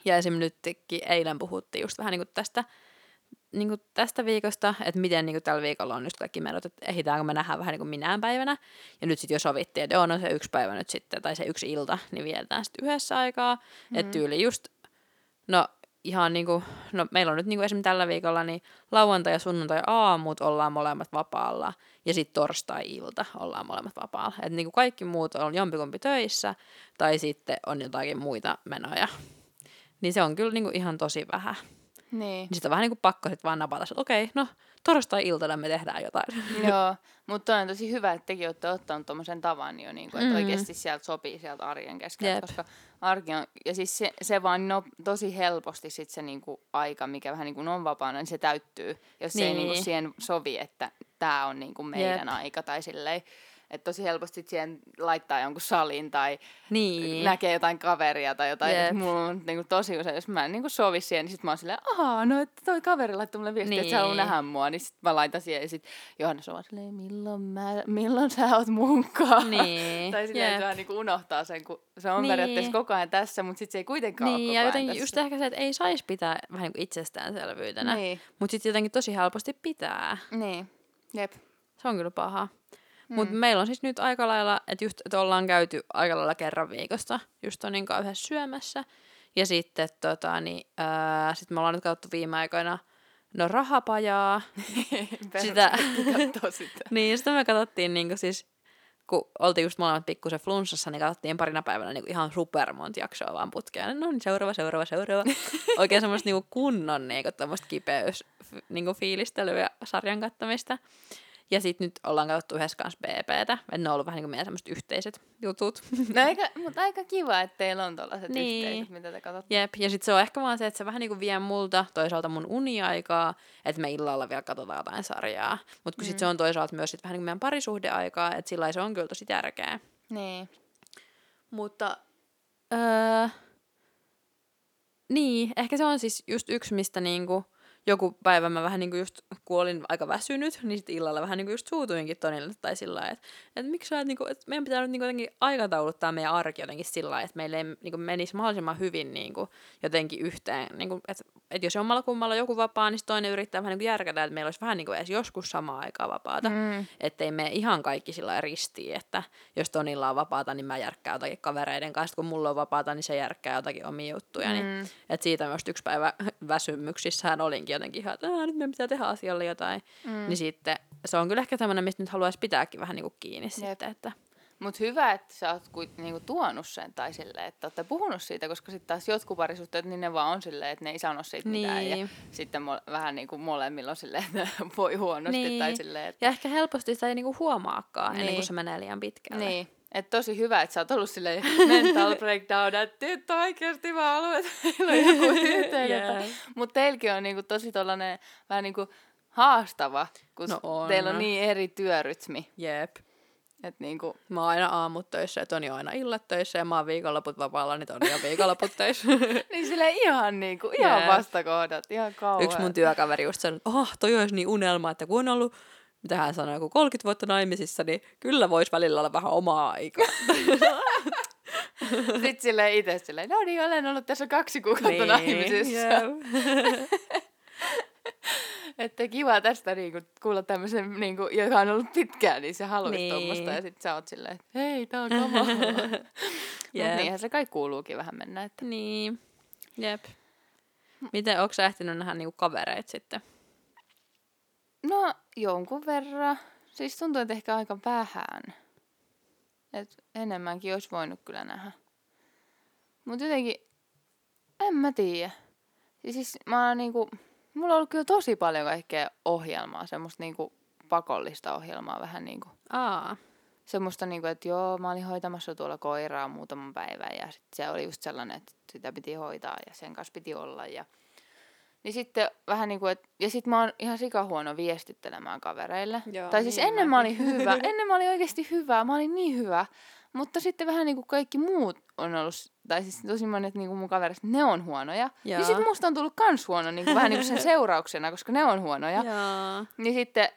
Ja esimerkiksi nytkin eilen puhuttiin just vähän niinku tästä, niinku tästä viikosta, että miten niinku tällä viikolla on just kaikki menot, että ehditäänkö me nähdään vähän niinku minään päivänä. Ja nyt sitten jo sovittiin, että on no se yksi päivä nyt sitten, tai se yksi ilta, niin vietetään sitten yhdessä aikaa. Mm. Että tyyli just, no ihan niinku, no meillä on nyt niinku esimerkiksi tällä viikolla, niin lauantai ja sunnuntai aamut ollaan molemmat vapaalla, ja sitten torstai-ilta ollaan molemmat vapaalla. Että niinku kaikki muut on jompikumpi töissä, tai sitten on jotakin muita menoja. Niin se on kyllä niinku ihan tosi vähän. Niin. Niin sitten on vähän niinku pakko sit vaan napata, että okei, no torstai-iltana me tehdään jotain. Joo, mutta on tosi hyvä, että tekin olette ottanut tuommoisen tavan jo, niin kuin, että mm. oikeasti sieltä sopii sieltä arjen keskeltä, koska arki on, ja siis se, se vaan no, tosi helposti sit se niinku aika, mikä vähän niin kuin on vapaana, niin se täyttyy, jos niin. se ei niinku niin. siihen sovi, että tämä on niinku meidän Jep. aika tai silleen. Että tosi helposti siihen laittaa jonkun salin tai niin. näkee jotain kaveria tai jotain. Yep. Mulla on niinku tosi usein, jos mä en niinku sovi siihen, niin sit mä oon silleen, ahaa, no että toi kaveri laittoi mulle viestiä, niin. että sä haluat nähdä mua. Niin sit mä laitan siihen ja sit Johannes on silleen, milloin, mä, milloin sä oot munkaan? Niin. tai silleen, yep. että vähän niinku unohtaa sen, kun se on niin. periaatteessa koko ajan tässä, mutta sit se ei kuitenkaan niin, ole koko ja jotenkin tässä. just ehkä se, että ei saisi pitää vähän niin itsestäänselvyytenä. Niin. Mutta sitten jotenkin tosi helposti pitää. Niin, jep. Se on kyllä paha. Mm. Mutta meillä on siis nyt aika lailla, että just että ollaan käyty aika lailla kerran viikossa just Tonin kanssa yhdessä syömässä. Ja sitten tota, niin, ää, sit me ollaan nyt katsottu viime aikoina no rahapajaa. sitä, sitä. niin, sitä me katsottiin niin siis, kun oltiin just molemmat pikkusen flunssassa, niin katsottiin parina päivänä niin ihan super monta jaksoa vaan putkeen. No niin, seuraava, seuraava, seuraava. Oikein semmoista niin kunnon niin kuin, kipeys niin fiilistelyä sarjan kattamista. Ja sitten nyt ollaan katsottu yhdessä kanssa BPtä, että ne on ollut vähän niin kuin meidän semmoiset yhteiset jutut. No aika, mutta aika kiva, että teillä on tällaiset niin. yhteiset, mitä te katsotte. Jep, ja sitten se on ehkä vaan se, että se vähän niin kuin vie multa toisaalta mun uniaikaa, että me illalla vielä katsotaan jotain sarjaa. Mutta kun mm. sitten se on toisaalta myös sit vähän niin kuin meidän parisuhdeaikaa, että sillä se on kyllä tosi tärkeää. Niin. Mutta, öö, niin, ehkä se on siis just yksi, mistä niinku, joku päivä mä vähän niinku just, kun olin aika väsynyt, niin sitten illalla vähän niinku just suutuinkin Tonille tai sillä lailla, että, että miksi sä, että, niinku, että meidän pitää nyt niinku jotenkin aikatauluttaa meidän arki jotenkin sillä lailla, että meille ei niinku menisi mahdollisimman hyvin niinku jotenkin yhteen, niinku, että, että jos jommalla kummalla joku vapaa, niin toinen yrittää vähän niinku järkätä, että meillä olisi vähän niinku edes joskus samaa aikaa vapaata, mm. ettei me ihan kaikki sillä ristiin, että jos Tonilla on vapaata, niin mä järkkään jotakin kavereiden kanssa, kun mulla on vapaata, niin se järkkää jotakin omia juttuja, niin, mm. niin, että siitä myös yksi päivä väsymyksissähän olinkin jotenkin ihan, että nyt meidän pitää tehdä asialle jotain. Mm. Niin sitten se on kyllä ehkä tämmöinen, mistä nyt haluaisi pitääkin vähän niinku kiinni Jep. sitten. Että... Mutta hyvä, että sä oot niinku tuonut sen tai silleen, että olette puhunut siitä, koska sitten taas jotkut parisuhteet, niin ne vaan on silleen, että ne ei sano siitä niin. mitään. Ja sitten mo- vähän niin kuin molemmilla on silleen, että voi huonosti niin. tai silleen. Että... Ja ehkä helposti sitä ei niinku huomaakaan niin. ennen kuin se menee liian pitkälle. Niin. Että tosi hyvä, että sä oot ollut silleen mental breakdown, että nyt oikeasti mä haluan, että meillä on joku yhteen. yeah. Mutta teilläkin on niinku tosi tollanen vähän niinku haastava, kun no on. teillä on niin eri työrytmi. Jep. Et niinku... Mä oon aina aamut töissä ja Toni on aina illat töissä ja mä oon viikonloput vapaalla, niin Toni on viikonloput töissä. niin sille ihan niinku, ihan yeah. vastakohdat, ihan kauhean. Yksi mun työkaveri just sanoi, että oh, toi olisi niin unelma, että kun on ollut mitä hän sanoi, joku 30 vuotta naimisissa, niin kyllä voisi välillä olla vähän omaa aikaa. Sitten silleen itse silleen, no niin, olen ollut tässä kaksi kuukautta niin, naimisissa. Yeah. että kiva tästä niinku, kuulla tämmöisen, niinku, joka on ollut pitkään, niin se haluaisi niin. tuommoista. Ja sitten sä oot silleen, että hei, tää on kamaa. yeah. Mutta niinhän se kai kuuluukin vähän mennä. Että... Niin, jep. Miten, onko sä ehtinyt nähdä niinku kavereita sitten? No, jonkun verran. Siis tuntuu, että ehkä aika vähän. Et enemmänkin olisi voinut kyllä nähdä. Mutta jotenkin, en mä tiedä. Siis mä oon niinku, mulla on ollut kyllä tosi paljon kaikkea ohjelmaa, semmoista niinku pakollista ohjelmaa vähän niinku. Aa. Semmoista niinku, että joo, mä olin hoitamassa tuolla koiraa muutaman päivän ja sit se oli just sellainen, että sitä piti hoitaa ja sen kanssa piti olla ja niin sitten vähän niin kuin, että, ja sitten mä oon ihan sikahuono viestittelemään kavereille. Joo, tai siis niin ennen mä olin hyvä, ennen mä olin oikeasti hyvä, mä olin niin hyvä. Mutta sitten vähän niin kuin kaikki muut on ollut, tai siis tosi monet niin kuin mun kaverit, ne on huonoja. Joo. Ja sitten musta on tullut kans huono niin kuin vähän niin kuin sen seurauksena, koska ne on huonoja. Joo. Niin sitten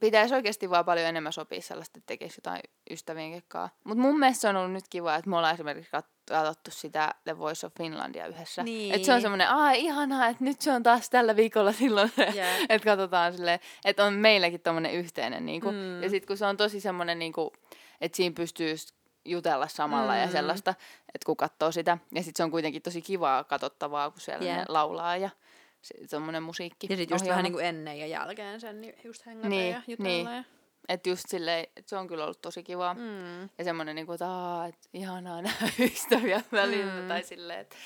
pitäisi oikeasti vaan paljon enemmän sopia sellaista, että tekisi jotain ystävien kekkaa. Mutta mun mielestä se on ollut nyt kiva, että me ollaan esimerkiksi kat- katsottu sitä The Voice of Finlandia yhdessä. Niin. Että se on semmoinen, aa ihanaa, että nyt se on taas tällä viikolla silloin. Jep. että katsotaan silleen, että on meilläkin tommonen yhteinen. Niinku. Mm. Ja sitten kun se on tosi semmoinen, niinku, että siinä pystyy jutella samalla mm. ja sellaista, että kun katsoo sitä. Ja sitten se on kuitenkin tosi kivaa katsottavaa, kun siellä Jep. ne laulaa ja semmoinen musiikki. Ja sitten just vähän niin kuin ennen ja jälkeen sen, niin just hengata Niin, ja jutella. niin. Ja... Että just silleen, että se on kyllä ollut tosi kivaa. Mm. Ja semmoinen, niinku, että et ihanaa nähdä ystäviä välillä. Mm. Tai silleen, että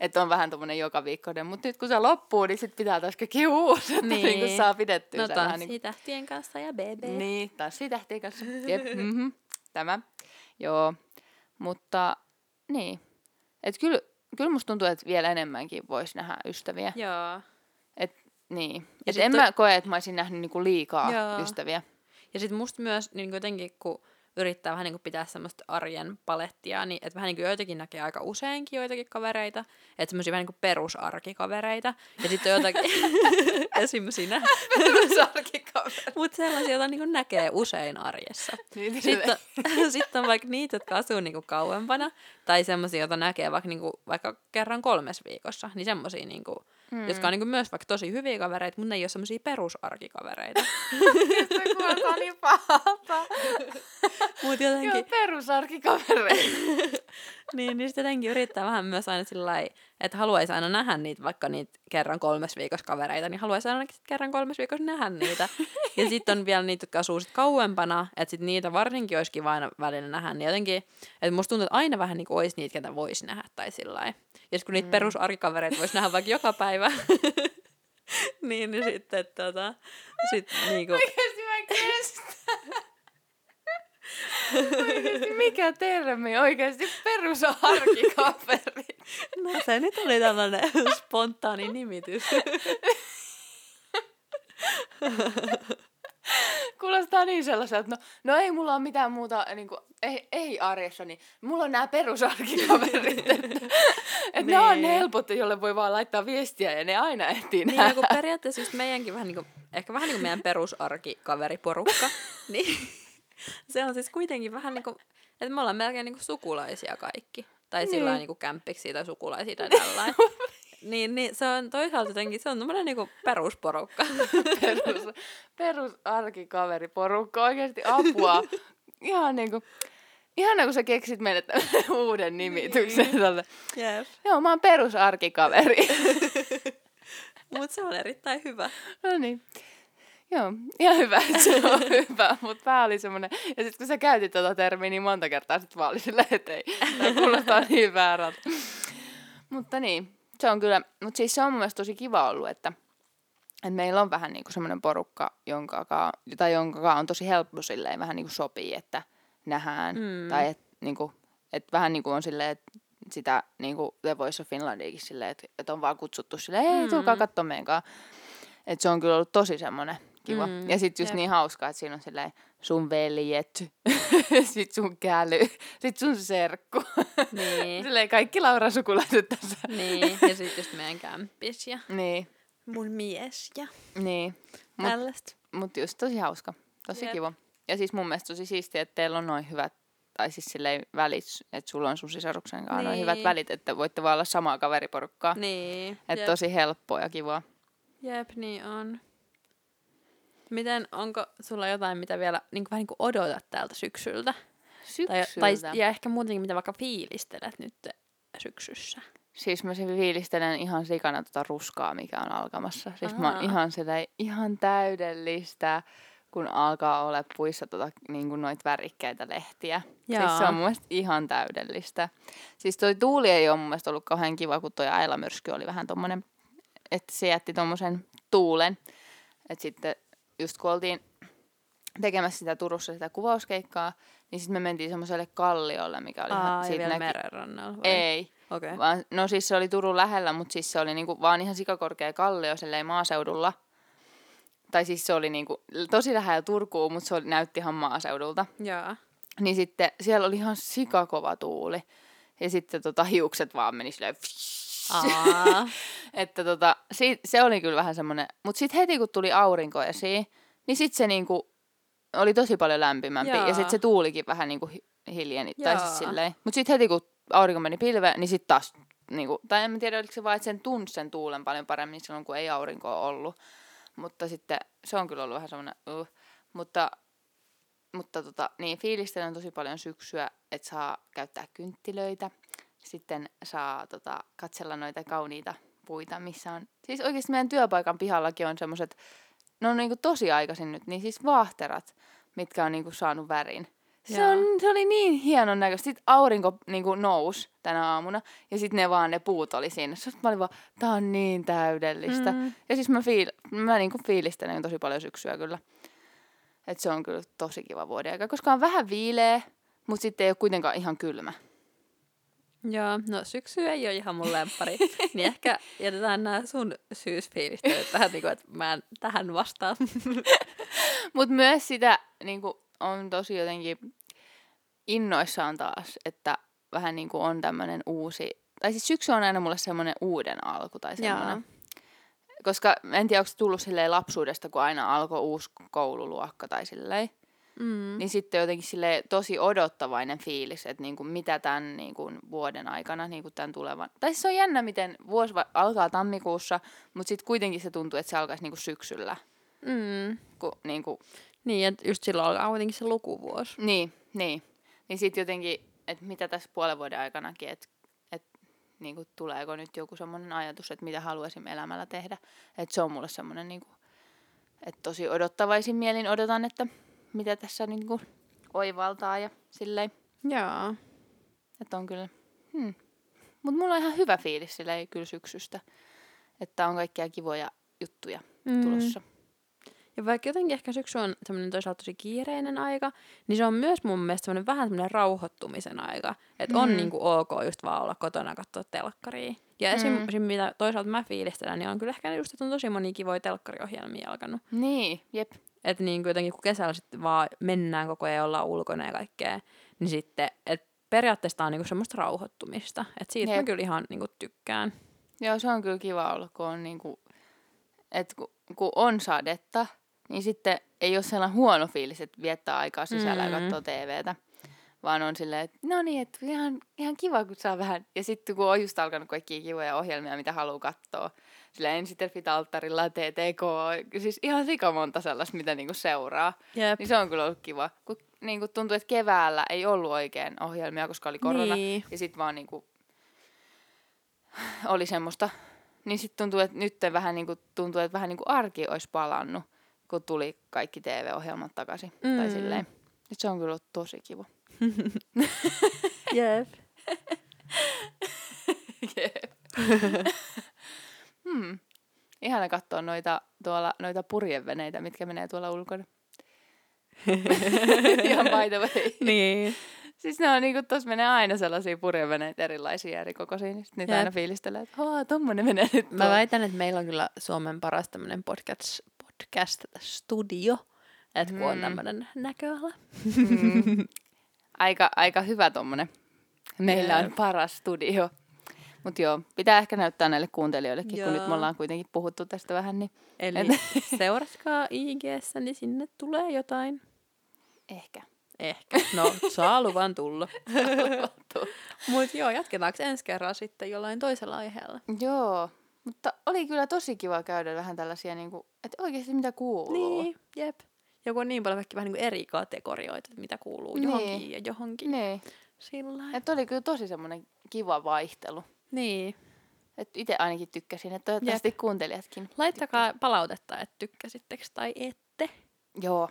et on vähän tommonen joka viikkoinen. Mutta nyt kun se loppuu, niin sit pitää taas kaikki uusi, että Niin. niin. niinku saa pidettyä No tanssi niinku- tähtien kanssa ja BB. Niin, tanssitähtien kanssa. Jep, mm-hmm. tämä. Joo, mutta niin. Et kyllä, kyllä musta tuntuu, että vielä enemmänkin voisi nähdä ystäviä. Joo. Niin. Ja Et en toi- mä koe, että mä olisin nähnyt niinku liikaa Joo. ystäviä. Ja sitten musta myös niin jotenkin, kun yrittää vähän niin kuin pitää semmoista arjen palettia, niin että vähän niin kuin joitakin näkee aika useinkin joitakin kavereita, että semmoisia vähän niin kuin perusarkikavereita, ja sitten on jotakin, esim. sinä, mutta sellaisia, joita niin kuin näkee usein arjessa. Niin, Sitten on, sit on vaikka niitä, jotka asuu niinku kauempana, tai semmoisia, joita näkee vaikka, niinku, vaikka kerran kolmes viikossa, niin semmoisia, niinku, mm. jotka on niinku myös vaikka tosi hyviä kavereita, mutta ne ei ole semmoisia perusarkikavereita. Se kuulostaa niin pahalta. Joo, jotenkin, perusarkikavereita. niin, niin sitten jotenkin yrittää vähän myös aina sillä lailla, että haluaisi aina nähdä niitä, vaikka niitä kerran kolmes viikossa kavereita, niin haluaisi aina kerran kolmes viikossa nähdä niitä. ja sitten on vielä niitä, jotka asuu sit kauempana, että sit niitä varsinkin olisi kiva aina välillä nähdä. Niin jotenkin, että musta tuntuu, että aina vähän niin olisi niitä, ketä voisi nähdä tai sillä lailla. Ja sit kun niitä mm. perusarkikavereita voisi nähdä vaikka joka päivä, niin, niin sitten tota, sit niinku, Oikeesti mä en kestä. Oikeesti mikä termi? Oikeesti perusarkikaveri. no se nyt oli tällainen spontaani nimitys. Kuulostaa niin sellaiselta, no, no ei mulla ole mitään muuta, niin kuin, ei, ei arjessa, niin mulla on nämä perusarkikaverit. että et ne on ne Niin. helpot, jolle voi vaan laittaa viestiä ja ne aina etsii Niin, ja kun periaatteessa just meidänkin vähän niin kuin, ehkä vähän niin kuin meidän perusarkikaveriporukka, niin se on siis kuitenkin vähän niin kuin, että me ollaan melkein niin kuin sukulaisia kaikki. Tai Niin. sillä niin kuin kämppiksi tai sukulaisia tai tällainen. niin, niin, se on toisaalta jotenkin, se on tämmöinen niin kuin perusporukka. perus, perusarkikaveriporukka, oikeasti apua. Ihan niinku, ihana kun sä keksit meille tämmöisen uuden nimityksen. Niin. Tälle. Jep. Joo, mä oon perusarkikaveri. Mutta se on erittäin hyvä. no niin. Joo, ihan hyvä, että se on hyvä, mutta tämä oli semmoinen, ja sitten kun sä käytit tota termiä niin monta kertaa, sit vaan oli silleen, että ei, tää kuulostaa niin väärältä. mutta niin, se on kyllä, mutta siis se on mun mielestä tosi kiva ollut, että, että meillä on vähän niinku semmoinen porukka, jonka tai jonka on tosi helppo silleen vähän niinku sopii, että nähdään, Mm. tai että niinku, et vähän niinku on silleen, että sitä niinku The Voice of Finlandiakin silleen, että, että on vaan kutsuttu silleen, hei, tulkaa Mm. katsomaan meidän kanssa. Että se on kyllä ollut tosi semmoinen kiva. Mm, ja sitten just jep. niin hauskaa, että siinä on silleen sun veljet, sit sun käly, sit sun serkku. Niin. silleen kaikki Lauran sukulaiset tässä. niin, ja sitten just meidän kämppis ja Niin, mun mies ja niin. Mut, tällaista. mut just tosi hauska. Tosi Jep. kiva. Ja siis mun mielestä tosi siistiä, että teillä on noin hyvät, tai siis silleen välit, että sulla on sun sisaruksen kanssa noin hyvät Niin. välit, että voitte vaan olla samaa kaveriporukkaa. Niin. Että tosi helppoa ja kivaa. Jep, niin on. Miten, onko sulla jotain, mitä vielä niin kuin, vähän niin kuin odotat täältä syksyltä? Tai, Syksyltä. tai, ja ehkä muutenkin, mitä vaikka fiilistelet nyt syksyssä. Siis mä fiilistelen ihan sikana tota ruskaa, mikä on alkamassa. Siis mä Ahaa. oon ihan silleen, ihan täydellistä, kun alkaa olla puissa tota, niin kuin noit värikkäitä lehtiä. Siis se Jaa. on mun mielestä ihan täydellistä. Siis toi tuuli ei ole mun mielestä ollut kauhean kiva, kun toi ailamyrsky oli vähän tommonen, että se jätti tommosen tuulen. Että sitten just kun oltiin tekemässä sitä Turussa sitä kuvauskeikkaa, niin sitten me mentiin semmoiselle kalliolle, mikä oli Aa, ihan, vielä näki- merenrannalla vai? Ei. Okay. vaan, no siis se oli Turun lähellä, mutta siis se oli niinku vaan ihan sikakorkea kallio silleen maaseudulla. Tai siis se oli niinku tosi lähellä Turkuun, mutta se oli, näytti ihan maaseudulta. Jaa. Niin sitten siellä oli ihan sikakova tuuli. Ja sitten tota, hiukset vaan meni silleen... että tota, si- se oli kyllä vähän semmoinen... Mutta sitten heti kun tuli aurinko esiin, niin sitten se niinku oli tosi paljon lämpimämpi. Jaa. Ja sitten se tuulikin vähän niinku hi- hiljeni. Tai Jaa. siis silleen. Mutta sitten heti kun aurinko meni pilveen, niin sitten taas... Niinku, tai en tiedä, oliko se vaan, että sen tunsi sen tuulen paljon paremmin silloin, kun ei aurinkoa ollut. Mutta sitten se on kyllä ollut vähän semmoinen... Uh. Mutta, mutta tota, niin, fiilistelen tosi paljon syksyä, että saa käyttää kynttilöitä. Sitten saa tota, katsella noita kauniita puita, missä on... Siis oikeasti meidän työpaikan pihallakin on semmoiset, ne on niinku tosi aikaisin nyt, niin siis vaahterat, mitkä on niinku saanut värin. Se, on, se oli niin hienon näköistä. Sitten aurinko niinku nousi tänä aamuna ja sitten ne vaan ne puut oli siinä. Sitten mä olin vaan, tää on niin täydellistä. Mm. Ja siis mä, fiil, mä niinku fiilistelen tosi paljon syksyä kyllä. Et se on kyllä tosi kiva vuoden aika, koska on vähän viileä, mutta sitten ei ole kuitenkaan ihan kylmä. Joo, no syksy ei ole ihan mun lemppari. niin ehkä jätetään nämä sun syysfiilistelyt tähän, niin kuin, että mä en tähän vastaan. Mutta myös sitä niin kuin, on tosi jotenkin innoissaan taas, että vähän niin kuin on tämmöinen uusi, tai siis syksy on aina mulle semmoinen uuden alku tai semmoinen. Koska en tiedä, onko se tullut silleen lapsuudesta, kun aina alkoi uusi koululuokka tai silleen. Mm. Niin sitten jotenkin sille tosi odottavainen fiilis, että niinku mitä tämän niinku vuoden aikana, niinku tämän tulevan. Tai siis se on jännä, miten vuosi va- alkaa tammikuussa, mutta sitten kuitenkin se tuntuu, että se alkaisi niinku syksyllä. Mm. Kun, niinku, Niin, että just silloin alkaa kuitenkin se lukuvuosi. niin, niin. Niin sitten jotenkin, että mitä tässä puolen vuoden aikanakin, että et, niinku, tuleeko nyt joku semmoinen ajatus, että mitä haluaisin elämällä tehdä. Että se on mulle semmoinen, niinku, että tosi odottavaisin mielin odotan, että mitä tässä niinku, oivaltaa ja silleen. Joo. Että on kyllä, hmm. Mutta mulla on ihan hyvä fiilis silleen kyllä syksystä. Että on kaikkia kivoja juttuja Mm. tulossa. Ja vaikka jotenkin ehkä syksy on semmoinen toisaalta tosi kiireinen aika, niin se on myös mun mielestä semmoinen vähän semmoinen rauhoittumisen aika. Että on Mm. niinku ok just vaan olla kotona katsoa telkkaria. Ja esim, Mm. esim. mitä toisaalta mä fiilistelen, niin on kyllä ehkä just, että on tosi moni kivoja telkkariohjelmia alkanut. Niin, jep. Että niin jotenkin kun kesällä sitten vaan mennään koko ajan ollaan ulkona ja kaikkea, niin sitten, että periaatteessa tää on niinku semmoista rauhoittumista. Että siitä mä Jep. kyllä ihan niinku tykkään. Joo, se on kyllä kiva olla, kun on niinku, että kun, kun on sadetta, niin sitten ei ole sellainen huono fiilis, että viettää aikaa sisällä mm. ja Mm. katsoo TVtä. Vaan on silleen, että no niin, että ihan, ihan kiva, kun saa vähän. Ja sitten kun on just alkanut kaikkia kivoja ohjelmia, mitä haluaa katsoa. Sillä Ensiterfit alttarilla, TTK, siis ihan sikamonta sellaista, mitä niinku seuraa. Jep. Niin se on kyllä ollut kiva. Kun niinku tuntuu, että keväällä ei ollut oikein ohjelmia, koska oli korona. Niin. Ja sitten vaan niinku oli semmoista. Niin sitten tuntuu, että nyt vähän niinku, tuntuu, että vähän niinku arki olisi palannut, kun tuli kaikki TV-ohjelmat takaisin. Mm. Tai silleen. Nyt se on kyllä ollut tosi kiva. Jep. hmm. Ihana katsoa noita, tuolla, noita purjeveneitä, mitkä menee tuolla ulkona. Ihan by the way. niin. Siis ne on niinku, tossa menee aina sellaisia purjeveneitä erilaisia eri kokoisia, niin niitä Jep. aina fiilistelee, että haa, tommonen menee nyt Mä tuolla." väitän, että meillä on kyllä Suomen paras tämmönen podcast, podcast-studio, että kun on Mm. tämmönen näköala. Mm. Aika, aika hyvä tommonen. Meillä on Jep. paras studio. Mut joo, pitää ehkä näyttää näille kuuntelijoillekin, kun nyt Joo. me ollaan kuitenkin puhuttu tästä vähän, niin Eli Et- seuratkaa IGS, niin sinne tulee jotain. ehkä. Ehkä. No, saa luvan tulla. Mut joo, jatketaanko ensi kerralla sitten jollain toisella aiheella? joo, mutta oli kyllä tosi kiva käydä vähän tällaisia, niinku, että oikeasti mitä kuuluu. Niin, jep. Ja kun on niin paljon kaikki vähän niin kuin eri kategorioita, että mitä kuuluu Niin. johonkin ja johonkin. Niin. Sillä Että oli kyllä tosi semmoinen kiva vaihtelu. Niin. Että itse ainakin tykkäsin, että toivottavasti kuuntelijatkin. Laittakaa palautetta, että tykkäsittekö tai ette. Joo.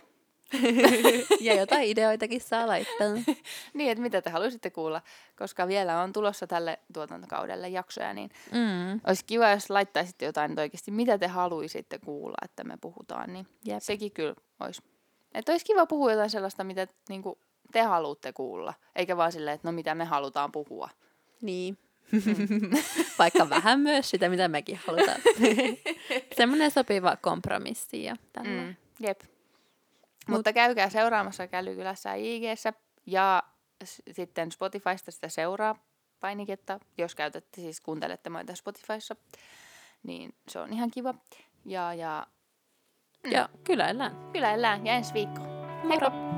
ja jotain ideoitakin saa laittaa. Niin, että mitä te haluaisitte kuulla, koska vielä on tulossa tälle tuotantokaudelle jaksoja, niin Mm. olisi kiva, jos laittaisitte jotain oikeasti, mitä te haluaisitte kuulla, että me puhutaan, niin Jep. sekin kyllä olisi. Että olisi kiva puhua jotain sellaista, mitä niin kuin, te haluatte kuulla, eikä vaan silleen, että no mitä me halutaan puhua. Niin. Vaikka vähän myös sitä, mitä mekin halutaan. Semmoinen sopiva kompromissi ja tällä. Mm, jep. Mutta käykää seuraamassa Kälykylässä IGssä Ja s- sitten Spotifysta sitä seuraa painiketta, jos käytätte siis kuuntelette meitä Spotifyssa, niin se on ihan kiva. Ja, ja Ja kyläillään. kyläillään ja ensi viikko. Moro!